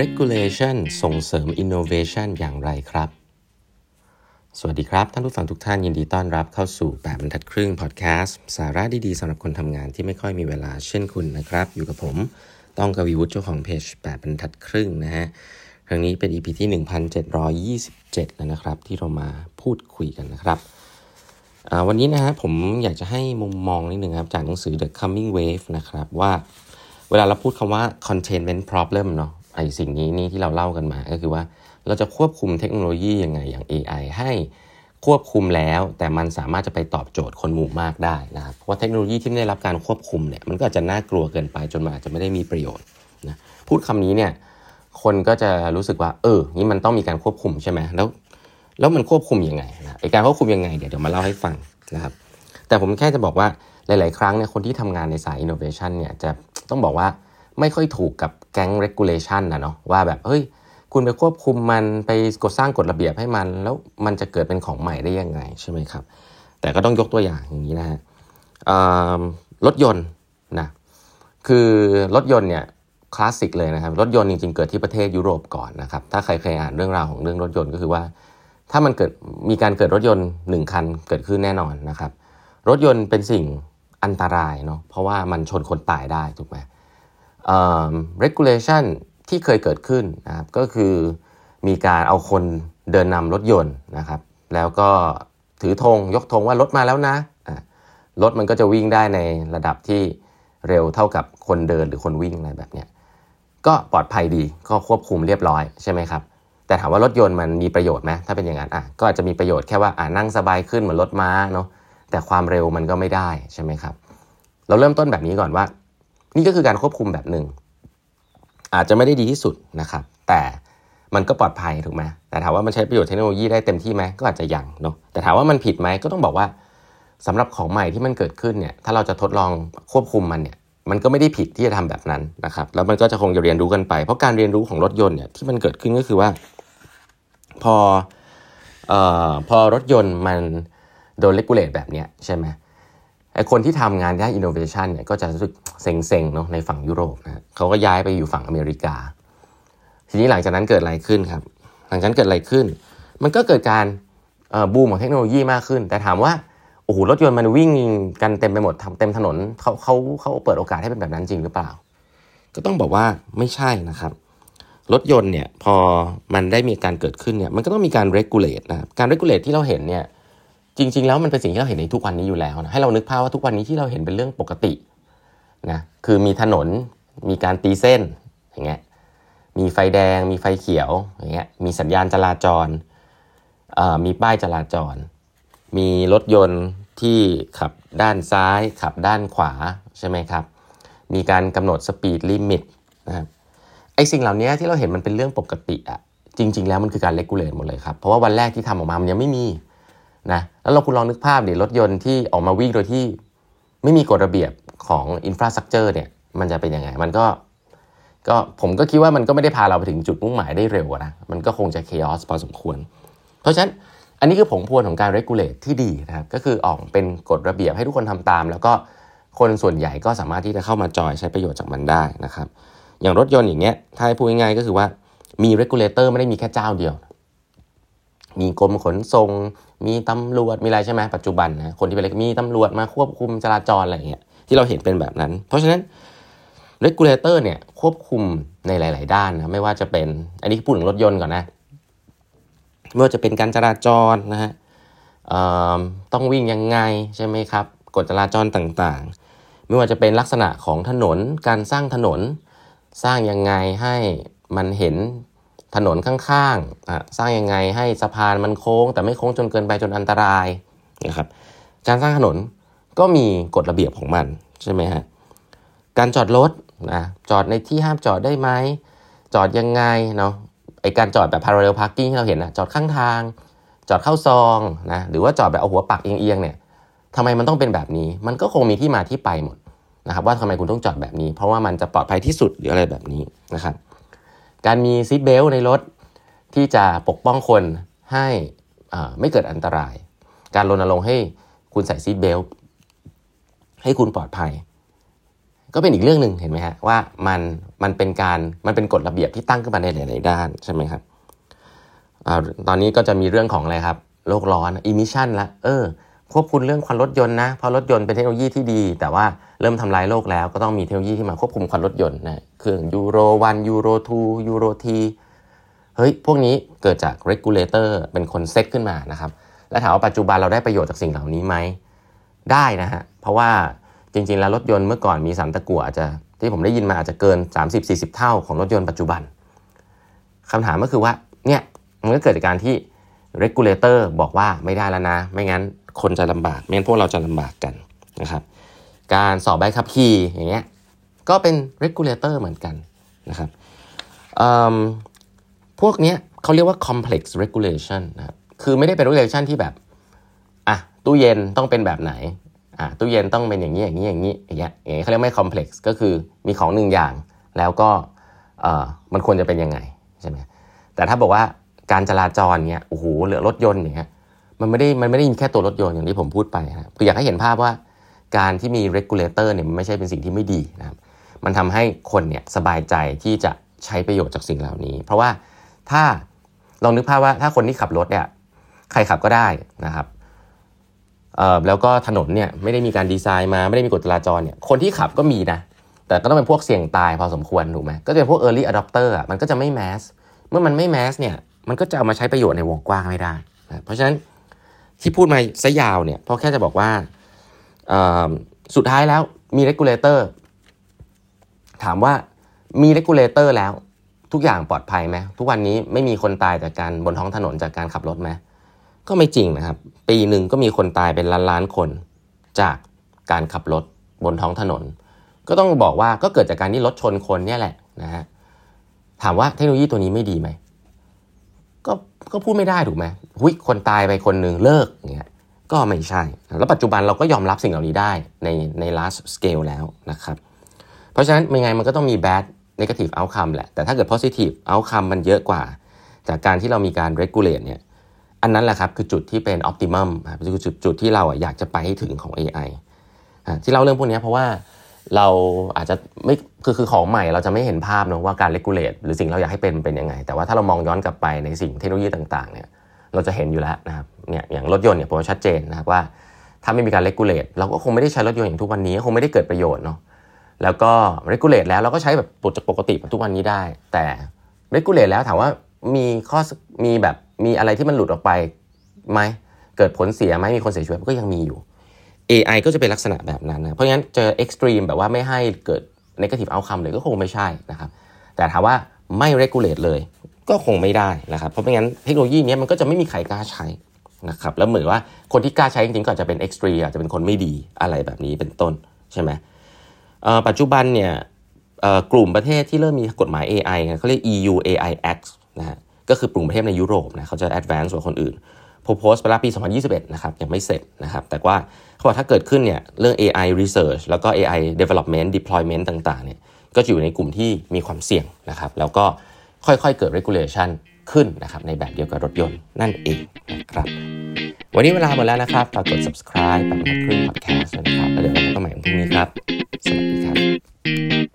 regulation ส่งเสริม innovation อย่างไรครับ สวัสดีครับ ท่านผู้ฟังทุกท่านยินดีต้อนรับเข้าสู่ 8บรรทัดครึ่งพอดแคสต์สาระดี ๆสำหรับคนทำงานที่ไม่ค่อยมีเวลาเช่นคุณนะครับ อยู่กับผม ต้องกวีวุฒิเจ้าของเพจ8บรรทัดครึ่งนะฮะครั้งนี้เป็น EP ที่ 1727 แล้วนะครับ ที่เรามาพูดคุยกันนะครับวันนี้นะฮะผมอยากจะให้มุมมองนิดนึงครับจากหนังสือ The Coming Wave นะครับว่าเวลาเราพูดคำว่า containment problem เนาะ ไอสิ่งนี้นี่ที่เราเล่ากันมา ก็คือว่าเราจะควบคุมเทคโนโลยียังไงอย่าง AI ให้ควบคุมแล้ว แต่มันสามารถจะไปตอบโจทย์คนหมู่มากได้นะครับเพราะเทคโนโลยีที่ไม่ได้รับการควบคุมเนี่ยมันก็อาจจะน่ากลัวเกินไปจนมันอาจจะไม่ได้มีประโยชน์นะพูดคำนี้เนี่ยคนก็จะรู้สึกว่า เออ นี่มันต้องมีการควบคุมใช่ไหมแล้ว แล้วมันควบคุมยังไงนะไอการควบคุมยังไงเดี๋ยวเดี๋ยวมาเล่าให้ฟังนะครับ แต่ผมแค่จะบอกว่าหลาย ๆ ครั้งเนี่ยคนที่ทำงานในสาย innovation เนี่ยจะต้องบอกว่า ไม่ค่อยถูกกับแก๊ง regulation นะเนาะว่าแบบเฮ้ยคุณไปควบคุมมันไปกดสร้างกฎระเบียบให้มัน แล้วมันจะเกิดเป็นของใหม่ได้ยังไงใช่ไหมครับ แต่ก็ต้องยกตัวอย่างอย่างนี้นะฮะรถยนต์นะคือรถยนต์เนี่ยคลาสสิกเลยนะครับรถยนต์จริงๆเกิดที่ประเทศยุโรปก่อนนะครับถ้าใครเคยอ่านเรื่องราวของเรื่องรถยนต์ก็คือว่า ถ้ามันเกิดมีการเกิดรถยนต์หนึ่งคันเกิดขึ้นแน่นอนนะครับ รถยนต์เป็นสิ่งอันตรายเนาะเพราะว่ามันชนคนตายได้ถูกไหม regulation ที่เคยเกิดขึ้นนะครับก็คือมีการเอาคนเดินนำรถยนต์นะครับ แล้วก็ถือธงยกธงว่ารถมาแล้วนะรถมันก็จะวิ่งได้ในระดับที่เร็วเท่ากับคนเดินหรือคนวิ่งอะไรแบบเนี้ยก็ปลอดภัยดีก็ควบคุมเรียบร้อยใช่ไหมครับแต่ถามว่ารถยนต์มันมีประโยชน์ไหมถ้าเป็นอย่างนั้นอะก็อาจจะมีประโยชน์แค่ว่าอ่านั่งสบายขึ้นเหมือนรถม้าเนาะแต่ความเร็วมันก็ไม่ได้ใช่ไหมครับ เราเริ่มต้นแบบนี้ก่อนว่า นี่ก็คือการควบคุมแบบหนึ่งอาจจะไม่ได้ดีที่สุดนะครับ แต่มันก็ปลอดภัยถูกไหมแต่ถามว่ามันใช้ประโยชน์เทคโนโลยีได้เต็มที่ไหมก็อาจจะยังเนาะแต่ถามว่ามันผิดไหมก็ต้องบอกว่าสำหรับของใหม่ที่มันเกิดขึ้นเนี่ยถ้าเราจะทดลองควบคุมมันเนี่ยมันก็ไม่ได้ผิดที่จะทำแบบนั้นนะครับ แล้วมันก็จะคงจะเรียนรู้กันไปเพราะการเรียนรู้ของรถยนต์เนี่ยที่มันเกิดขึ้นก็คือว่า พอเอ่อพอรถยนต์มันโดน regulate แบบเนี้ยใช่ไหม ไอคนที่ทำงานด้านอินโนเวชันเนี่ยก็จะรู้สึกเซ็งๆเนาะในฝั่งยุโรปนะเขาก็ย้ายไปอยู่ฝั่งอเมริกา ทีนี้หลังจากนั้นเกิดอะไรขึ้นครับ หลังจากนั้นเกิดอะไรขึ้น มันก็เกิดการบูมของเทคโนโลยีมากขึ้น แต่ถามว่าโอ้โหรถยนต์มันวิ่งกันเต็มไปหมดเต็มถนนเขาเขาเขาเปิดโอกาสให้เป็นแบบนั้นจริงหรือเปล่า ก็ต้องบอกว่าไม่ใช่นะครับรถยนต์เนี่ยพอมันได้มีการเกิดขึ้นเนี่ยมันก็ต้องมีการ regulate นะครับการ regulate ที่เราเห็นเนี่ย จริง ๆ แล้วมันเป็นสิ่งที่เราเห็นในทุกวันนี้อยู่แล้วนะให้เรานึกภาพว่าทุกวันนี้ที่เราเห็นเป็นเรื่องปกตินะคือมีถนนมีการตีเส้นอย่างเงี้ยมีไฟแดง มีไฟเขียวอย่างเงี้ยมีสัญญาณจราจรมีป้ายจราจร มีรถยนต์ที่ขับด้านซ้าย ขับด้านขวาใช่ไหมครับ มีการกำหนด speed limit นะครับไอ้สิ่งเหล่านี้ที่เราเห็นมันเป็นเรื่องปกติอะจริง ๆ แล้วมันคือการ regulate หมดเลยครับ เพราะว่าวันแรกที่ทำออกมามันยังไม่มี นะแล้วเราคุณลองนึกภาพดิรถยนต์ที่ออกมาวิ่งโดยที่ไม่มีกฎระเบียบของ infrastructure เนี่ยมันจะเป็นยังไง มันก็ก็ผมก็คิดว่ามันก็ไม่ได้พาเราไปถึงจุดมุ่งหมายได้เร็วนะมันก็คงจะ chaos พอสมควร เพราะฉะนั้นอันนี้คือผลพวงของการ regulate ที่ดีนะครับก็คือออกเป็นกฎระเบียบให้ทุกคนทำตาม แล้วก็คนส่วนใหญ่ก็สามารถที่จะเข้ามาจอยใช้ประโยชน์จากมันได้นะครับอย่างรถยนต์อย่างเงี้ยถ้าให้พูดง่ายๆก็คือว่ามี regulator ไม่ได้มีแค่เจ้าเดียว มีกรมขนส่ง มีตำรวจ มีอะไรใช่ไหมปัจจุบันนะ คนที่เป็นอะไรมีตำรวจมาควบคุมจราจรอะไรเงี้ย ที่เราเห็นเป็นแบบนั้น เพราะฉะนั้น regulator เนี่ยควบคุมในหลาย ๆ ด้านนะ ไม่ว่าจะเป็น อันนี้พูดถึงรถยนต์ก่อนนะ ไม่ว่าจะเป็นการจราจรนะฮะต้องวิ่งยังไงใช่ไหมครับ กฎจราจรต่าง ๆ ไม่ว่าจะเป็นลักษณะของถนน การสร้างถนน สร้างยังไงให้มันเห็น ถนนข้างๆสร้างยังไงให้สะพานมันโค้ง แต่ไม่โค้งจนเกินไปจนอันตรายนะครับการสร้างถนนก็มีกฎระเบียบของมันใช่ไหมฮะการจอดรถนะจอดในที่ห้ามจอดได้ไหมจอดยังไงเนาะไอการจอดแบบ parallel parking ที่เราเห็นนะจอดข้างทาง จอดเข้าซองนะหรือว่าจอดแบบเอาหัวปักเอียงๆเนี่ยทำไมมันต้องเป็นแบบนี้ มันก็คงมีที่มาที่ไปหมดนะครับว่าทำไมคุณต้องจอดแบบนี้ เพราะว่ามันจะปลอดภัยที่สุดหรืออะไรแบบนี้นะครับ การมี seat belt ในรถที่จะปกป้องคนให้ไม่เกิดอันตราย การรณรงค์ให้คุณใส่ seat belt ให้คุณปลอดภัย ก็เป็นอีกเรื่องหนึ่งเห็นไหมฮะว่ามันมันเป็นการมันเป็นกฎระเบียบที่ตั้งขึ้นมาในหลาย ๆ ด้านใช่ไหมครับอตอนนี้ก็จะมีเรื่องของอะไรครับโลกร้อน emission ละเออ ควบคุมเรื่องควันรถยนต์นะเพราะรถยนต์เป็นเทคโนโลยีที่ดี แต่ว่าเริ่มทำลายโลกแล้วก็ต้องมีเทคโนโลยีที่มาควบคุมควันรถยนต์นะเครื่อง Euro one Euro two Euro three เฮ้ยพวกนี้เกิดจาก regulator เป็นคนเซตขึ้นมานะครับและถามว่าปัจจุบันเราได้ประโยชน์จากสิ่งเหล่านี้ไหมได้นะฮะเพราะว่าจริงๆ แล้วรถยนต์เมื่อก่อนมีสามตะกั่วอาจจะที่ผมได้ยินมาอาจจะเกิน 30-40 เท่าของรถยนต์ปัจจุบันคำถามก็คือว่าเนี่ยมันก็เกิดจากการที่ regulator บอกว่าไม่ได้แล้วนะ ไม่งั้น คนจะลำบากไม่งั้นพวกเราจะลำบากกันนะครับ การสอบใบขับขี่อย่างเงี้ยก็เป็น regulator เหมือนกันนะครับพวกเนี้ยเขาเรียกว่า complex regulation นะครับคือไม่ได้เป็น regulation ที่แบบอะตู้เย็นต้องเป็นแบบไหนอะตู้เย็นต้องเป็นอย่างนี้อย่างนี้อย่างนี้อย่างเงี้ยอย่างเงี้ยเขาเรียกไม่ complex ก็คือมีของหนึ่งอย่างแล้วก็เอ่อมันควรจะเป็นยังไงใช่ไหมแต่ถ้าบอกว่าการจราจรเนี้ยโอ้โหเหลือรถยนต์อย่างเงี้ย มันไม่ได้มันไม่ได้ยินแค่ตัวรถยนต์อย่างที่ผมพูดไปนะคืออยากให้เห็นภาพว่าการที่มี regulator เนี่ยมันไม่ใช่เป็นสิ่งที่ไม่ดีนะครับมันทำให้คนเนี่ยสบายใจที่จะใช้ประโยชน์จากสิ่งเหล่านี้ เพราะว่าถ้าลองนึกภาพว่าถ้าคนที่ขับรถเนี่ยใครขับก็ได้นะครับเอ่อแล้วก็ถนนเนี่ยไม่ได้มีการดีไซน์มาไม่ได้มีกฎจราจรเนี่ยคนที่ขับก็มีนะแต่ก็ต้องเป็นพวกเสี่ยงตายพอสมควรถูกไหมก็จะเป็นพวก early adopter อะมันก็จะไม่แมสเมื่อมันไม่แมสเนี่ยมันก็จะเอามาใช้ประโยชน์ในวงกว้างไม่ได้นะเพราะฉะนั้น ที่พูดมาซะยาวเนี่ยเพราะแค่จะบอกว่าสุดท้ายแล้วมี regulator ถามว่ามี regulator แล้ว ทุกอย่างปลอดภัยไหมทุกวันนี้ไม่มีคนตายจากการบนท้องถนนจากการขับรถไหมก็ไม่จริงนะครับ ปีหนึ่งก็มีคนตายเป็นล้านล้านคน จากการขับรถบนท้องถนน ก็ต้องบอกว่าก็เกิดจากการที่รถชนคนเนี่ยแหละนะฮะถามว่าเทคโนโลยีตัวนี้ไม่ดีไหม ก็ก็พูดไม่ได้ถูกไหมหุยคนตายไปคนหนึ่งเลิกเงี้ยก็ไม่ใช่ แล้วปัจจุบันเราก็ยอมรับสิ่งเหล่านี้ได้ในใน large scale แล้วนะครับ เพราะฉะนั้นยังไงมันก็ต้องมี bad negative outcome แหละ แต่ถ้าเกิด positive outcome มันเยอะกว่า จากการที่เรามีการ regulate เนี่ย อันนั้นแหละครับคือจุดที่เป็น optimum ครับคือจุดจุดที่เราอยากจะไปให้ถึงของ AI ที่เล่าเรื่องพวกนี้เพราะว่า เราอาจจะไม่คือคือของใหม่เราจะไม่เห็นภาพนะว่าการ regulate หรือสิ่งเราอยากให้เป็นเป็นยังไง แต่ว่าถ้าเรามองย้อนกลับไปในสิ่งเทคโนโลยีต่างๆเนี่ยเราจะเห็นอยู่แล้วนะครับเนี่ยอย่างรถยนต์เนี่ยผมชัดเจนนะครับว่า ถ้าไม่มีการ regulate เราก็คงไม่ได้ใช้รถยนต์อย่างทุกวันนี้คงไม่ได้เกิดประโยชน์เนาะแล้วก็ regulate แล้วเราก็ใช้แบบปกติแบบทุกวันนี้ได้ แต่ regulate แล้วถามว่ามีข้อมีแบบมีอะไรที่มันหลุดออกไปไหมเกิดผลเสียไหมมีคนเสียชีวิตก็ยังมีอยู่ AI ก็จะเป็นลักษณะแบบนั้นนะเพราะงั้นเจอ extreme แบบว่าไม่ให้เกิด negative outcome เลยก็คงไม่ใช่นะครับ แต่ถามว่าไม่ regulate เลยก็คงไม่ได้นะครับ เพราะไม่งั้นเทคโนโลยีนี้มันก็จะไม่มีใครกล้าใช้นะครับ แล้วเหมือนว่าคนที่กล้าใช้จริงๆก็อาจจะเป็น extreme อาจจะเป็นคนไม่ดีอะไรแบบนี้เป็นต้นใช่ไหมปัจจุบันเนี่ยกลุ่มประเทศที่เริ่มมีกฎหมาย AI เขาเรียก EU AI Act นะฮะก็คือกลุ่มประเทศในยุโรปนะเขาจะ advance กว่าคนอื่น โพสต์ไปแล้วปี 2021 นะครับ ยังไม่เสร็จนะครับ แต่ว่าเขาบอกถ้าเกิดขึ้นเนี่ยเรื่อง AI research แล้วก็ AI development deployment ต่างๆเนี่ยก็จะอยู่ในกลุ่มที่มีความเสี่ยงนะครับ แล้วก็ค่อยๆเกิด regulation ขึ้นนะครับในแบบเดียวกับรถยนต์นั่นเองนะครับ วันนี้เวลาหมดแล้วนะครับฝากกด subscribe แบบนักครึ่ง podcast นะครับแล้วเดี๋ยวเราพบกันใหม่พรุ่งนี้ครับ สวัสดีครับ